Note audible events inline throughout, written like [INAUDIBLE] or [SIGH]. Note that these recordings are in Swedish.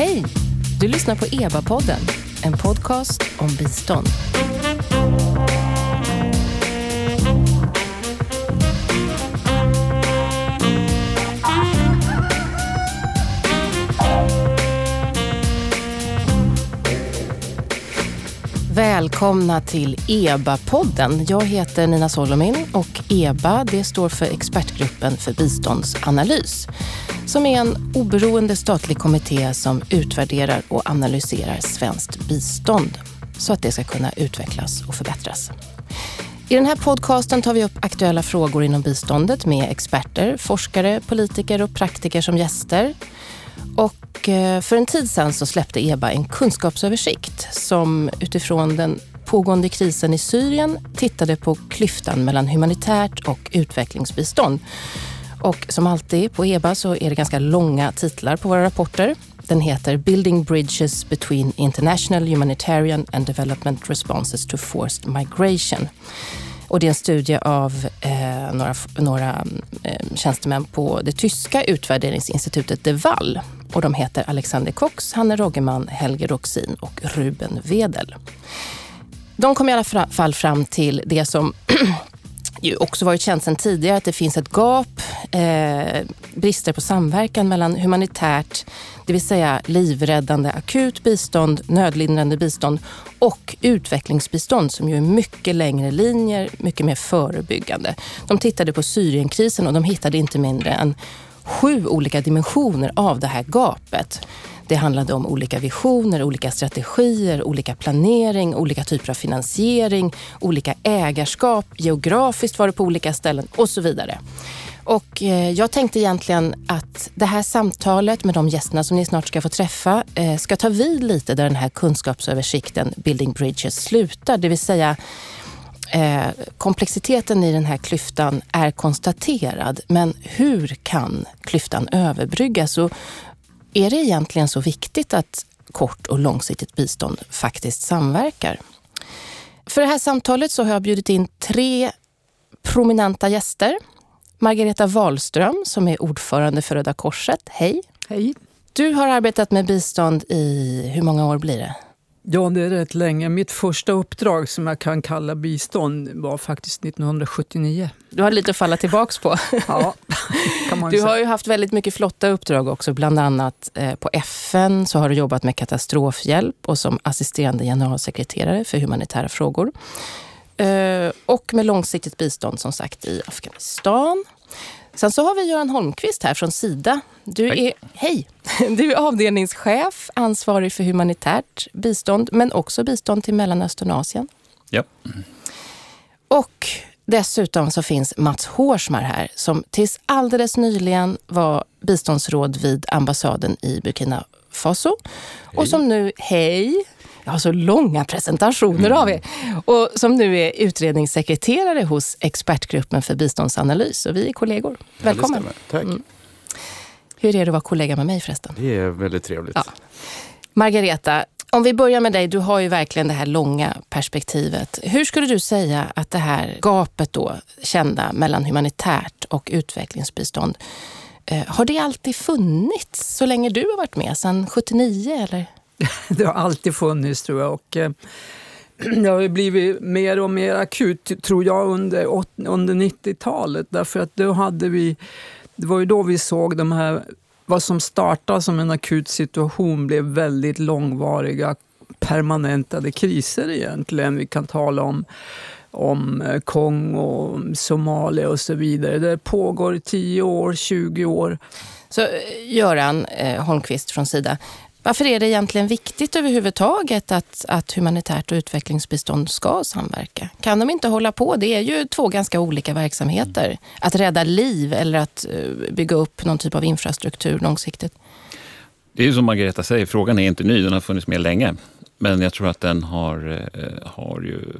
Hej! Du lyssnar på EBA-podden, en podcast om bistånd. Välkomna till EBA-podden. Jag heter Nina Solomin och EBA det står för Expertgruppen för biståndsanalys som är en oberoende statlig kommitté som utvärderar och analyserar svenskt bistånd så att det ska kunna utvecklas och förbättras. I den här podcasten tar vi upp aktuella frågor inom biståndet med experter, forskare, politiker och praktiker som gäster. Och eh, för en tid sedan så släppte EBA en kunskapsöversikt som utifrån den pågående krisen i Syrien tittade på klyftan mellan humanitärt och utvecklingsbistånd. Och som alltid på EBA så är det ganska långa titlar på våra rapporter. Den heter Building Bridges between International Humanitarian and Development Responses to Forced Migration. Och det är en studie av eh, några, några eh, tjänstemän på det tyska utvärderingsinstitutet De Wall. Och de heter Alexander Cox, Hanne Roggeman, Helge Roxin och Ruben Wedel. De kom i alla fall fram till det som [CLEARS THROAT] ju också varit känt sedan tidigare att det finns ett gap, eh, brister på samverkan mellan humanitärt, det vill säga livräddande akut bistånd, nödlindrande bistånd och utvecklingsbistånd som ju är mycket längre linjer, mycket mer förebyggande. De tittade på Syrienkrisen och de hittade inte mindre än sju olika dimensioner av det här gapet. Det handlade om olika visioner, olika strategier, olika planering, olika typer av finansiering, olika ägarskap, geografiskt var det på olika ställen och så vidare. Och eh, jag tänkte egentligen att det här samtalet med de gästerna som ni snart ska få träffa eh, ska ta vid lite där den här kunskapsöversikten Building Bridges slutar. Det vill säga eh, komplexiteten i den här klyftan är konstaterad. Men hur kan klyftan överbryggas? Och är det egentligen så viktigt att kort och långsiktigt bistånd faktiskt samverkar? För det här samtalet så har jag bjudit in tre prominenta gäster. Margareta Wahlström som är ordförande för Röda Korset. Hej! Hej! Du har arbetat med bistånd i, hur många år blir det? Ja, det är rätt länge. Mitt första uppdrag som jag kan kalla bistånd var faktiskt 1979. Du har lite att falla tillbaks på. Ja, kan man Du säga. har ju haft väldigt mycket flotta uppdrag också. Bland annat eh, på FN så har du jobbat med katastrofhjälp och som assisterande generalsekreterare för humanitära frågor. Eh, Och med långsiktigt bistånd som sagt i Afghanistan. Sen så har vi Göran Holmqvist här från Sida. Du Hej. är, hej. [LAUGHS] Du är avdelningschef, ansvarig för humanitärt bistånd, men också bistånd till Mellanöstern och Asien. Ja. Och dessutom så finns Mats Hårsmar här som tills alldeles nyligen var biståndsråd vid ambassaden i Burkina Faso. Och som nu, hej, jag har så långa presentationer av er. Och som nu är utredningssekreterare hos Expertgruppen för biståndsanalys. Och vi är kollegor. Välkommen. Ja. Tack. Hur är det att vara kollega med mig förresten? Det är väldigt trevligt. Ja. Margareta, om vi börjar med dig. Du har ju verkligen det här långa perspektivet. Hur skulle du säga att det här gapet då, kända mellan humanitärt och utvecklingsbistånd, eh, har det alltid funnits så länge du har varit med? Sedan 79 eller? [LAUGHS] Det har alltid funnits tror jag. Och, eh, [CLEARS THROAT] det har blivit mer och mer akut tror jag under, under 90-talet. Därför att då hade vi, det var ju då vi såg de här, vad som startade som en akut situation blev väldigt långvariga permanentade kriser egentligen. Vi kan tala om om eh, Kongo, Somalia och så vidare. Det pågår i 10 år, 20 år. Så eh, Göran eh, Holmqvist från Sida, varför är det egentligen viktigt överhuvudtaget att, att humanitärt och utvecklingsbistånd ska samverka? Kan de inte hålla på? Det är ju två ganska olika verksamheter. Att rädda liv eller att eh, bygga upp någon typ av infrastruktur långsiktigt. Det är ju som Margareta säger, frågan är inte ny, den har funnits med länge. Men jag tror att den har, eh, har ju,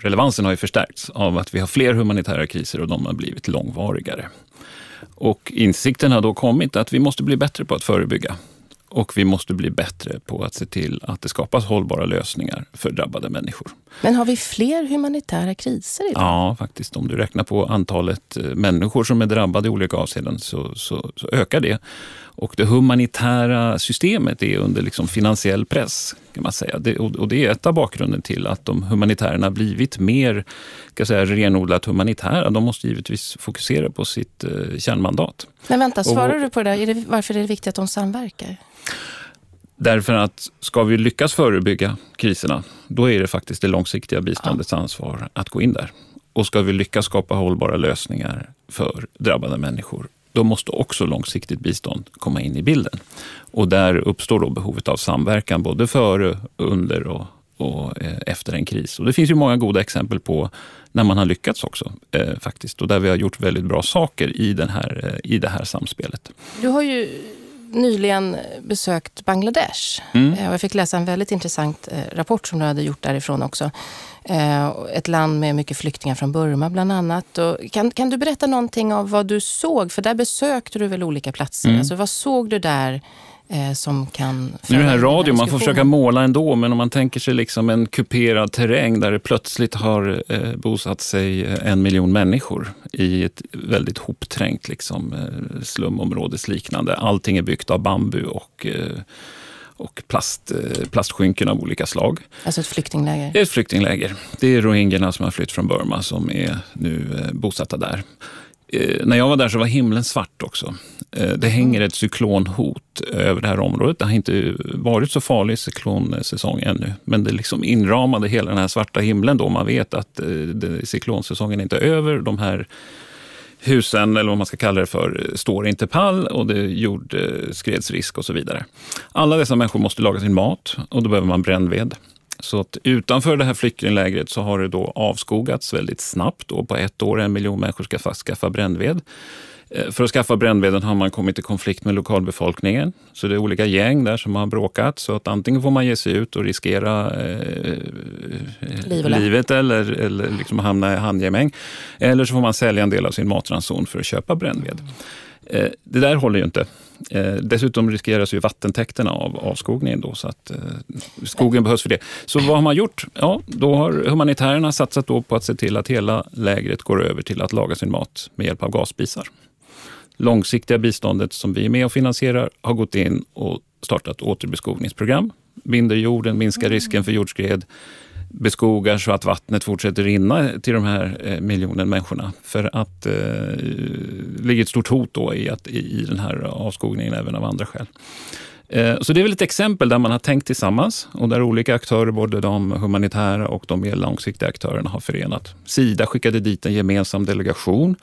relevansen har ju förstärkts av att vi har fler humanitära kriser och de har blivit långvarigare. Och insikten har då kommit att vi måste bli bättre på att förebygga. Och vi måste bli bättre på att se till att det skapas hållbara lösningar för drabbade människor. Men har vi fler humanitära kriser idag? Ja, faktiskt. Om du räknar på antalet eh, människor som är drabbade i olika avseenden så, så, så ökar det. Och det humanitära systemet är under liksom finansiell press, kan man säga. Det, och det är ett av bakgrunden till att de humanitärerna blivit mer ska säga, renodlat humanitära. De måste givetvis fokusera på sitt eh, kärnmandat. Men vänta, svarar och, du på det där? Är det, varför är det viktigt att de samverkar? Därför att ska vi lyckas förebygga kriserna, då är det faktiskt det långsiktiga biståndets ja. ansvar att gå in där. Och ska vi lyckas skapa hållbara lösningar för drabbade människor, då måste också långsiktigt bistånd komma in i bilden. Och där uppstår då behovet av samverkan både före, under och, och eh, efter en kris. Och det finns ju många goda exempel på när man har lyckats också eh, faktiskt och där vi har gjort väldigt bra saker i, den här, eh, i det här samspelet. Du har ju nyligen besökt Bangladesh. Mm. Eh, jag fick läsa en väldigt intressant eh, rapport som du hade gjort därifrån också. Ett land med mycket flyktingar från Burma bland annat. Och kan, kan du berätta någonting av vad du såg? För där besökte du väl olika platser. Mm. Alltså, vad såg du där som kan... Nu är det här radio, man får försöka måla ändå, men om man tänker sig liksom en kuperad terräng där det plötsligt har eh, bosatt sig en miljon människor i ett väldigt hopträngt liksom, eh, slumområdesliknande. Allting är byggt av bambu och eh, och plast, eh, plastskynken av olika slag. Alltså ett flyktingläger? Ett flyktingläger. Det är rohingyerna som har flytt från Burma som är nu eh, bosatta där. Eh, när jag var där så var himlen svart också. Det hänger ett cyklonhot över det här området. Det har inte varit så farlig cyklonsäsong ännu, men det liksom inramade hela den här svarta himlen då man vet att cyklonsäsongen inte är över. De här husen, eller vad man ska kalla det för, står inte pall och det är jordskredsrisk och så vidare. Alla dessa människor måste laga sin mat och då behöver man brännved. Så att utanför det här flyktinglägret så har det då avskogats väldigt snabbt. Då. På ett år en miljon människor ska skaffa brännved. Eh, för att skaffa brännveden har man kommit i konflikt med lokalbefolkningen. Så det är olika gäng där som har bråkat. Så att antingen får man ge sig ut och riskera eh, Liv livet eller, eller liksom hamna i handgemäng. Eller så får man sälja en del av sin matranson för att köpa brännved. Eh, det där håller ju inte. Eh, dessutom riskeras ju vattentäkterna av avskogningen då, så att eh, skogen behövs för det. Så vad har man gjort? Ja, då har humanitärerna satsat då på att se till att hela lägret går över till att laga sin mat med hjälp av gasspisar långsiktiga biståndet som vi är med och finansierar har gått in och startat återbeskogningsprogram. Binder jorden, minskar risken för jordskred, beskogar så att vattnet fortsätter rinna till de här eh, miljonen människorna. För att eh, ligger ett stort hot då i, att, i den här avskogningen även av andra skäl. Eh, så det är väl ett exempel där man har tänkt tillsammans och där olika aktörer, både de humanitära och de mer långsiktiga aktörerna har förenat. Sida skickade dit en gemensam delegation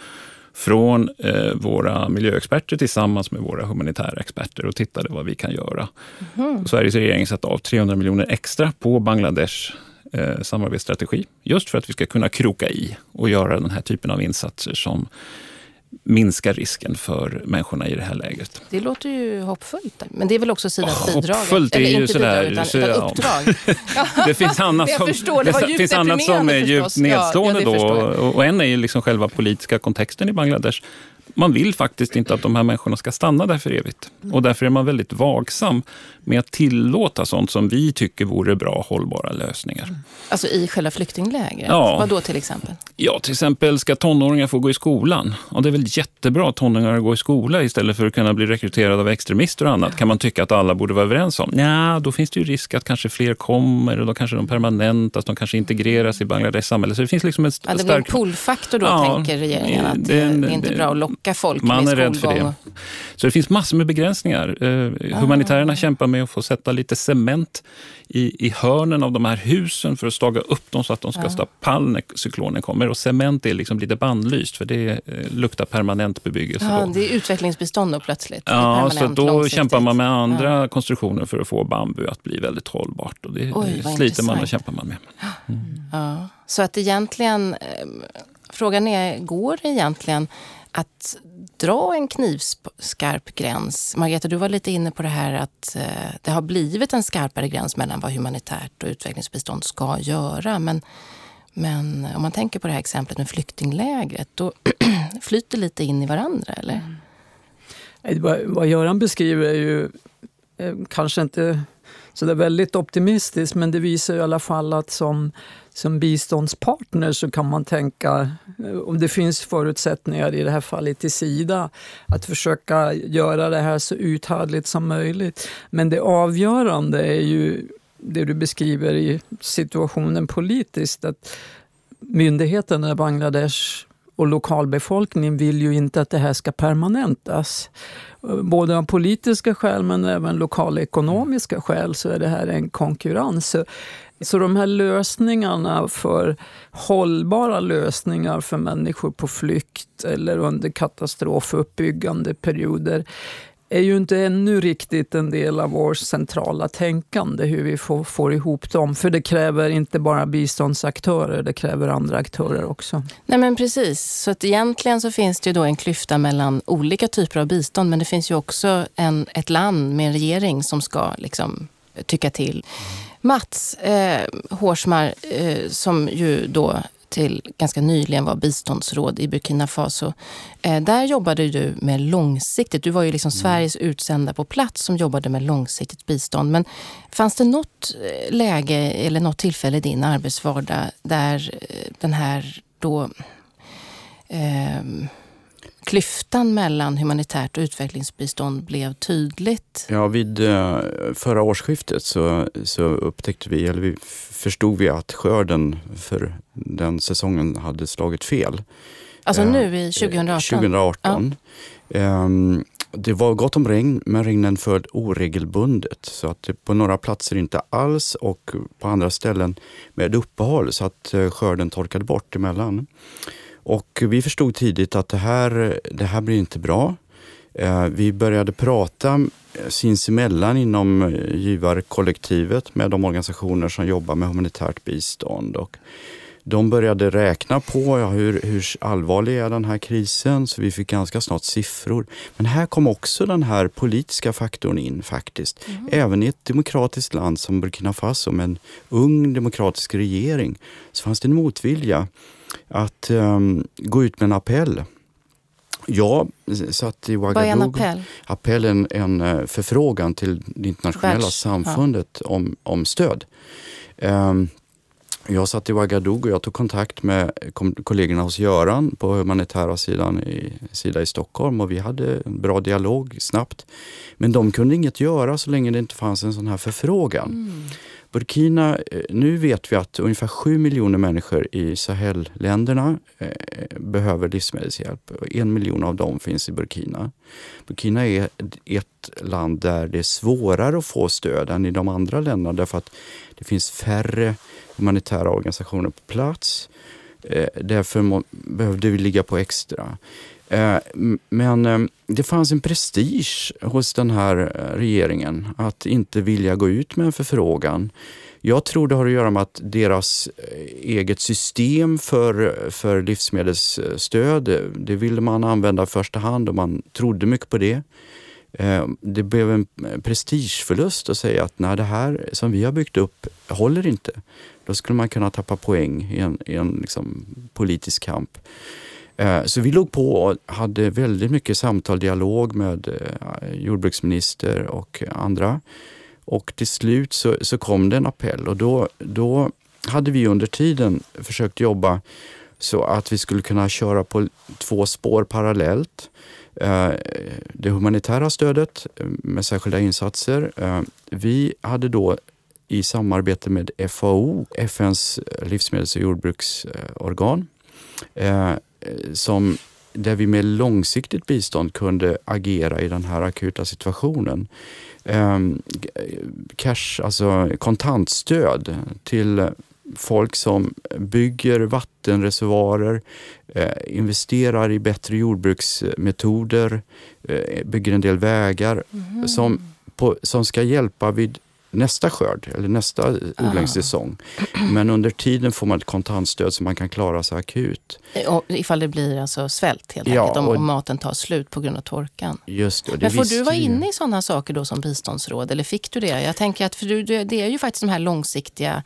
från eh, våra miljöexperter tillsammans med våra humanitära experter och tittade vad vi kan göra. Mm. Sveriges regering satte av 300 miljoner extra på Bangladesh eh, samarbetsstrategi. Just för att vi ska kunna kroka i och göra den här typen av insatser som minska risken för människorna i det här läget. Det låter ju hoppfullt. Men det är väl också Sidas oh, bidrag? Hoppfullt är ju inte sådär, bidrag, utan, utan uppdrag. [LAUGHS] det finns annat [LAUGHS] som, förstår, det det finns annat som är djupt nedslående ja, då. Och en är ju liksom själva politiska kontexten i Bangladesh man vill faktiskt inte att de här människorna ska stanna där för evigt. Och därför är man väldigt vaksam med att tillåta sånt som vi tycker vore bra hållbara lösningar. Alltså i själva flyktinglägret? Ja. Vad då till exempel? Ja, till exempel ska tonåringar få gå i skolan. Och det är väl jättebra att tonåringar går i skola istället för att kunna bli rekryterade av extremister och annat. Kan man tycka att alla borde vara överens om. Ja, då finns det ju risk att kanske fler kommer och då kanske de permanentas, de kanske integreras i Bangladeshs samhälle. Så det finns liksom en ja, det blir en pullfaktor då, ja, tänker regeringen. Att det, det, är inte bra att locka locka folk Man med är rädd för det. Så det finns massor med begränsningar. Eh, humanitärerna ah. kämpar med att få sätta lite cement i, i hörnen av de här husen för att staga upp dem så att de ska ah. stå pall när cyklonen kommer. Och cement är liksom lite bandlyst för det eh, luktar permanent bebyggelse. Ja, det är utvecklingsbistånd då plötsligt? Ja, så då kämpar man med andra ja. konstruktioner för att få bambu att bli väldigt hållbart. Och det Oj, sliter man och kämpar man med. Mm. Ja, så att egentligen, eh, frågan är, går det egentligen att dra en knivskarp gräns. Margareta, du var lite inne på det här att eh, det har blivit en skarpare gräns mellan vad humanitärt och utvecklingsbistånd ska göra. Men, men om man tänker på det här exemplet med flyktinglägret, då [CLEARS THROAT] flyter lite in i varandra, eller? Mm. Vad Göran beskriver är ju eh, kanske inte så det är väldigt optimistiskt, men det visar i alla fall att som, som biståndspartner så kan man tänka, eh, om det finns förutsättningar i det här fallet i Sida, att försöka göra det här så uthärdligt som möjligt. Men det avgörande är ju det du beskriver i situationen politiskt, att myndigheterna i Bangladesh och lokalbefolkningen vill ju inte att det här ska permanentas. Både av politiska skäl men även lokalekonomiska skäl så är det här en konkurrens. Så de här lösningarna för hållbara lösningar för människor på flykt eller under katastrofuppbyggande perioder är ju inte ännu riktigt en del av vårt centrala tänkande, hur vi får, får ihop dem. För det kräver inte bara biståndsaktörer, det kräver andra aktörer också. Nej men precis, så att egentligen så finns det ju då en klyfta mellan olika typer av bistånd, men det finns ju också en, ett land med en regering som ska liksom tycka till. Mats eh, Hårsmar, eh, som ju då till ganska nyligen var biståndsråd i Burkina Faso. Eh, där jobbade du med långsiktigt. Du var ju liksom mm. Sveriges utsända på plats som jobbade med långsiktigt bistånd. Men fanns det något eh, läge eller något tillfälle i din arbetsvardag där eh, den här då eh, klyftan mellan humanitärt och utvecklingsbistånd blev tydligt? Ja, vid eh, förra årsskiftet så, så upptäckte vi, eller vi förstod vi att skörden för den säsongen hade slagit fel. Alltså eh, nu i 2018? 2018. Ja. Ehm, det var gott om regn, men regnen föll oregelbundet. Så att på några platser inte alls och på andra ställen med uppehåll så att eh, skörden torkade bort emellan. Och vi förstod tidigt att det här, det här blir inte bra. Eh, vi började prata sinsemellan inom eh, givarkollektivet med de organisationer som jobbar med humanitärt bistånd. Och de började räkna på ja, hur, hur allvarlig är den här krisen, så vi fick ganska snart siffror. Men här kom också den här politiska faktorn in faktiskt. Mm. Även i ett demokratiskt land som Burkina Faso med en ung demokratisk regering så fanns det en motvilja att um, gå ut med en appell. Jag satt i Ouagadougou. Vad är en appell? Appell är en, en eh, förfrågan till det internationella Världs, samfundet ja. om, om stöd. Um, jag satt i Ouagadougou och jag tog kontakt med kollegorna hos Göran på humanitära sidan i, sida i Stockholm och vi hade en bra dialog snabbt. Men de kunde inget göra så länge det inte fanns en sån här förfrågan. Mm. Burkina, eh, nu vet vi att ungefär 7 miljoner människor i Sahelländerna eh, behöver livsmedelshjälp. En miljon av dem finns i Burkina. Burkina är ett land där det är svårare att få stöd än i de andra länderna därför att det finns färre humanitära organisationer på plats. Eh, därför behövde vi ligga på extra. Eh, men eh, det fanns en prestige hos den här eh, regeringen att inte vilja gå ut med en förfrågan. Jag tror det har att göra med att deras eget system för, för livsmedelsstöd, det ville man använda i första hand och man trodde mycket på det. Det blev en prestigeförlust att säga att nej, det här som vi har byggt upp håller inte. Då skulle man kunna tappa poäng i en, i en liksom politisk kamp. Eh, så vi låg på och hade väldigt mycket samtal, dialog med eh, jordbruksminister och andra. Och till slut så, så kom det en appell och då, då hade vi under tiden försökt jobba så att vi skulle kunna köra på två spår parallellt. Eh, det humanitära stödet med särskilda insatser. Vi hade då i samarbete med FAO, FNs livsmedels och jordbruksorgan, som, där vi med långsiktigt bistånd kunde agera i den här akuta situationen. Eh, cash, alltså kontantstöd till folk som bygger vattenreservoarer, eh, investerar i bättre jordbruksmetoder, eh, bygger en del vägar mm. som, på, som ska hjälpa vid nästa skörd eller nästa odlingssäsong. Men under tiden får man ett kontantstöd så man kan klara sig akut. Och ifall det blir alltså svält helt ja, enkelt, om, om maten tar slut på grund av torkan. Just det, det Men får du vara inne i sådana saker då som biståndsråd eller fick du det? Jag tänker att för du, det är ju faktiskt de här långsiktiga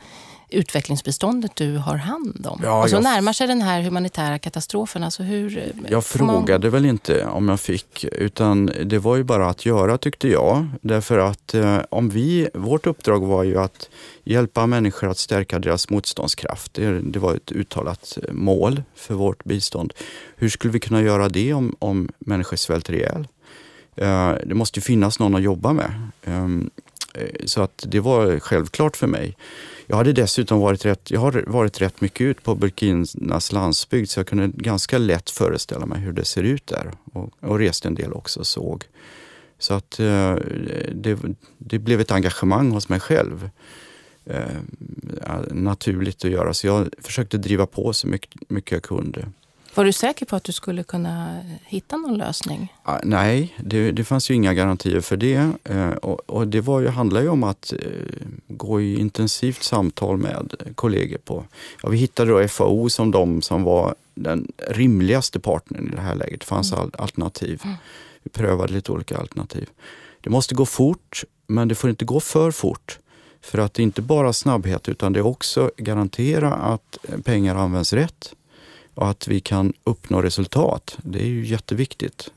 utvecklingsbiståndet du har hand om. Ja, så jag... närmar sig den här humanitära katastrofen. Alltså hur, jag frågade man... väl inte om jag fick, utan det var ju bara att göra tyckte jag. Därför att eh, om vi, vårt uppdrag var ju att hjälpa människor att stärka deras motståndskraft. Det, det var ett uttalat eh, mål för vårt bistånd. Hur skulle vi kunna göra det om, om människor svälter ihjäl? Eh, det måste ju finnas någon att jobba med. Eh, så att det var självklart för mig. Jag hade dessutom varit rätt, jag har varit rätt mycket ut på Burkinas landsbygd så jag kunde ganska lätt föreställa mig hur det ser ut där. Och, och reste en del också och såg. Så att eh, det, det blev ett engagemang hos mig själv. Eh, naturligt att göra. Så jag försökte driva på så mycket, mycket jag kunde. Var du säker på att du skulle kunna hitta någon lösning? Nej, det, det fanns ju inga garantier för det. Eh, och, och det var ju, handlar ju om att eh, gå i intensivt samtal med kollegor. på... Ja, vi hittade då FAO som de som var den rimligaste partnern i det här läget. Det fanns mm. alternativ. Mm. Vi prövade lite olika alternativ. Det måste gå fort, men det får inte gå för fort. För att det är inte bara snabbhet utan det är också garantera att pengar används rätt och att vi kan uppnå resultat. Det är ju jätteviktigt.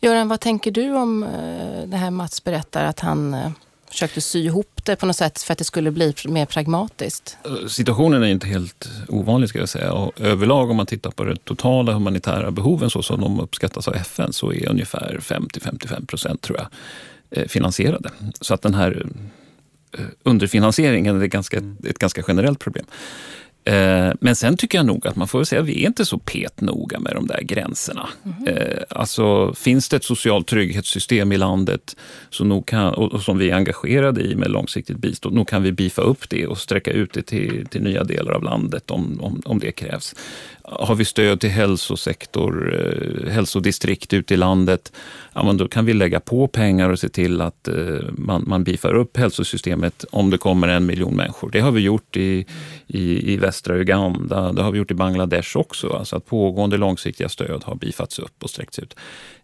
Göran, vad tänker du om eh, det här Mats berättar att han eh, försökte sy ihop det på något sätt för att det skulle bli mer pragmatiskt? Eh, situationen är inte helt ovanlig ska jag säga. Och överlag om man tittar på de totala humanitära behoven så som de uppskattas av FN så är ungefär 50-55 procent tror jag finansierade. Så att den här underfinansieringen är ganska, ett ganska generellt problem. Eh, men sen tycker jag nog att man får säga att vi är inte så petnoga med de där gränserna. Mm. Alltså, finns det ett socialt trygghetssystem i landet så nog kan, och som vi är engagerade i med långsiktigt bistånd, nog kan vi bifa upp det och sträcka ut det till, till nya delar av landet om, om, om det krävs. Har vi stöd till hälsosektor, eh, hälsodistrikt ute i landet, ja, men då kan vi lägga på pengar och se till att eh, man, man bifar upp hälsosystemet om det kommer en miljon människor. Det har vi gjort i, i, i västra Uganda. Det har vi gjort i Bangladesh också. Alltså att pågående långsiktiga stöd har bifats upp och sträckts ut.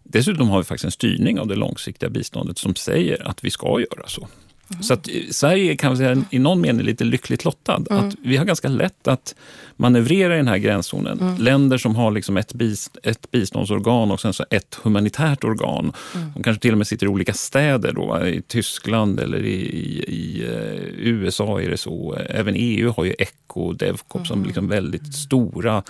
Dessutom har vi faktiskt en styrning av det långsiktiga biståndet som säger att vi ska göra så. Mm. Så att Sverige kan säga i någon mening lite lyckligt lottad. Mm. Att vi har ganska lätt att manövrera i den här gränszonen. Mm. Länder som har liksom ett, bist, ett biståndsorgan och sen så ett humanitärt organ. Mm. De kanske till och med sitter i olika städer. Då, I Tyskland eller i, i, i uh, USA är det så. Även EU har ju ECHO och DevCop mm. som liksom väldigt stora,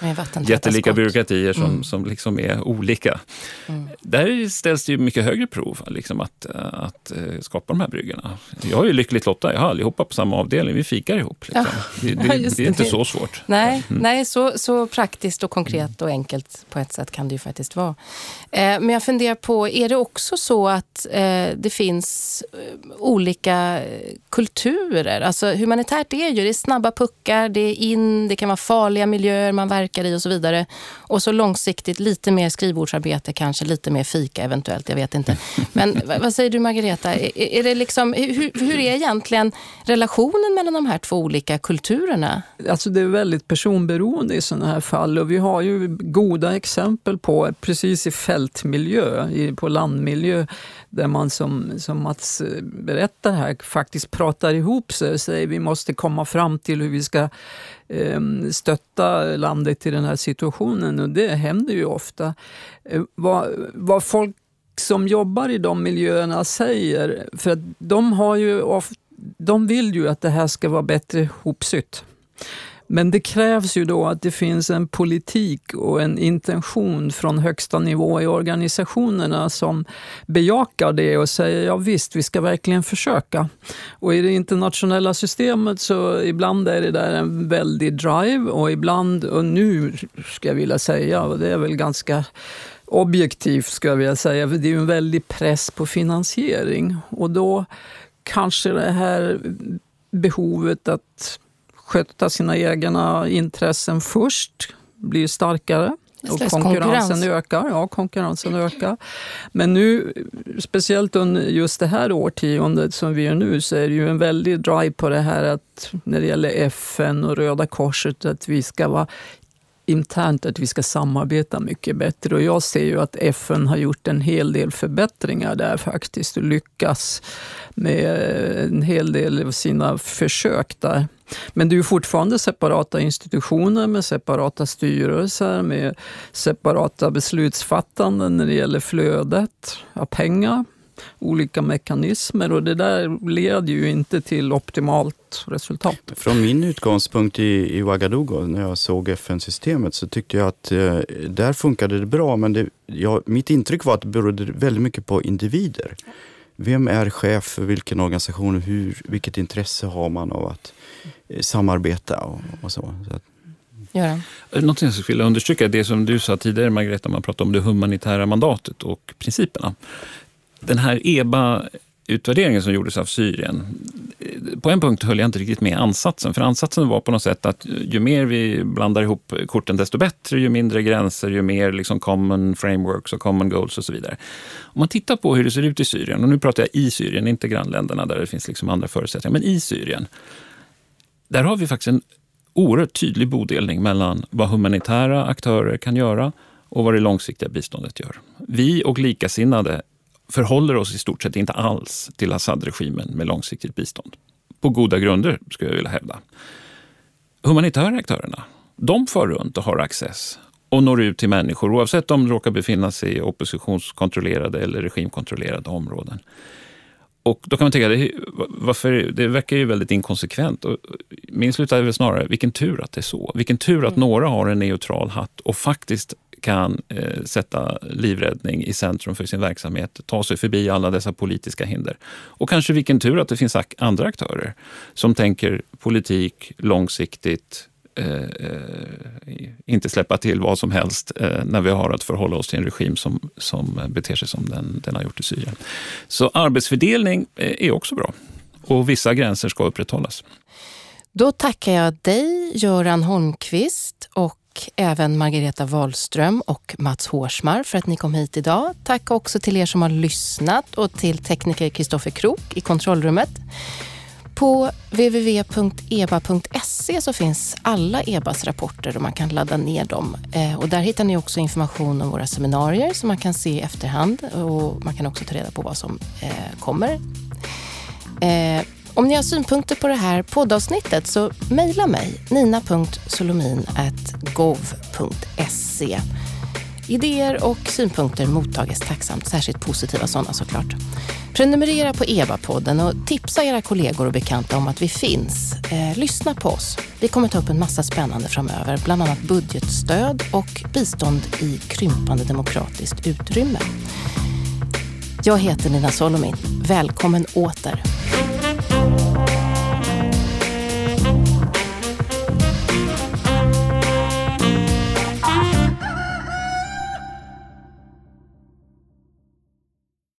jättelika skott. byråkratier som, mm. som liksom är olika. Mm. Där ställs det ju mycket högre prov liksom att, att uh, skapa de här bryggorna. Jag är lyckligt lottad. Jag har allihopa på samma avdelning. Vi fikar ihop. Liksom. Ja. Det, det, [LAUGHS] det, är inte så svårt. Nej, Nej, mm. nej så, så praktiskt och konkret och enkelt på ett sätt kan det ju faktiskt vara. Eh, men jag funderar på, är det också så att eh, det finns eh, olika kulturer? Alltså humanitärt är ju, det är snabba puckar, det är in, det kan vara farliga miljöer man verkar i och så vidare. Och så långsiktigt lite mer skrivbordsarbete, kanske lite mer fika eventuellt, jag vet inte. Men [LAUGHS] vad säger du Margareta, är, är det liksom, hur, hur är egentligen relationen mellan de här två olika kulturerna? Alltså det är väldigt personberoende i sådana här fall och vi har ju goda exempel på precis i fältmiljö, på landmiljö, där man som, som Mats eh, berättar här faktiskt pratar ihop sig och säger vi måste komma fram till hur vi ska ehm, stötta landet i den här situationen och det händer ju ofta. Eh, vad, vad folk som jobbar i de miljöerna säger, för att de har ju ofta de vill ju att det här ska vara bättre hopsytt. Men det krävs ju då att det finns en politik och en intention från högsta nivå i organisationerna som bejakar det och säger ja visst, vi ska verkligen försöka. Och i det internationella systemet så ibland är det där en väldig drive och ibland, och nu ska jag vilja säga, och det är väl ganska objektivt ska jag vilja säga, för det är ju en väldig press på finansiering. Och då kanske det här behovet att sköta sina egna intressen först blir starkare. Och konkurrensen konkurrens. ökar. Ja, konkurrensen ökar. Men nu, speciellt under just det här årtiondet som vi är nu, så är det ju en väldig drive på det här att när det gäller FN och Röda Korset, att vi ska vara internt att vi ska samarbeta mycket bättre. Och jag ser ju att FN har gjort en hel del förbättringar där faktiskt och lyckas med en hel del av sina försök där. Men det är ju fortfarande separata institutioner med separata styrelser, med separata beslutsfattanden när det gäller flödet av pengar olika mekanismer och det där leder ju inte till optimalt resultat. Från min utgångspunkt i, i Ouagadougou, när jag såg FN-systemet, så tyckte jag att eh, där funkade det bra. Men det, ja, mitt intryck var att det berodde väldigt mycket på individer. Vem är chef för vilken organisation? Hur, vilket intresse har man av att eh, samarbeta och, och så. så att, Göran? Något jag skulle vilja understryka är det som du sa tidigare, Margareta, man pratade om det humanitära mandatet och principerna. Den här EBA-utvärderingen som gjordes av Syrien, på en punkt höll jag inte riktigt med ansatsen. För ansatsen var på något sätt att ju mer vi blandar ihop korten desto bättre, ju mindre gränser, ju mer liksom common frameworks och common goals och så vidare. Om man tittar på hur det ser ut i Syrien, och nu pratar jag i Syrien, inte grannländerna där det finns liksom andra förutsättningar, men i Syrien. Där har vi faktiskt en oerhört tydlig bodelning mellan vad humanitära aktörer kan göra och vad det långsiktiga biståndet gör. Vi och likasinnade förhåller oss i stort sett inte alls till Assad-regimen med långsiktigt bistånd. På goda grunder, skulle jag vilja hävda. Humanitära aktörerna, de far runt och har access och når ut till människor oavsett om de råkar befinna sig i oppositionskontrollerade eller regimkontrollerade områden. Och då kan man tänka, varför, det verkar ju väldigt inkonsekvent. Och min slutsats är väl snarare, vilken tur att det är så. Vilken tur att mm. några har en neutral hatt och faktiskt kan eh, sätta livräddning i centrum för sin verksamhet, ta sig förbi alla dessa politiska hinder. Och kanske vilken tur att det finns ak andra aktörer som tänker politik långsiktigt, eh, eh, inte släppa till vad som helst eh, när vi har att förhålla oss till en regim som, som beter sig som den, den har gjort i Syrien. Så arbetsfördelning eh, är också bra och vissa gränser ska upprätthållas. Då tackar jag dig, Göran Holmqvist och även Margareta Wahlström och Mats Hårsmar för att ni kom hit idag. Tack också till er som har lyssnat och till tekniker Kristoffer Krook i kontrollrummet. På www.eba.se så finns alla EBAs rapporter och man kan ladda ner dem. Eh, och där hittar ni också information om våra seminarier som man kan se i efterhand och man kan också ta reda på vad som eh, kommer. Eh, om ni har synpunkter på det här poddavsnittet så mejla mig nina.solomin.gov.se. Idéer och synpunkter mottages tacksamt, särskilt positiva sådana såklart. Prenumerera på EBA-podden och tipsa era kollegor och bekanta om att vi finns. Eh, lyssna på oss. Vi kommer ta upp en massa spännande framöver, bland annat budgetstöd och bistånd i krympande demokratiskt utrymme. Jag heter Nina Solomin. Välkommen åter.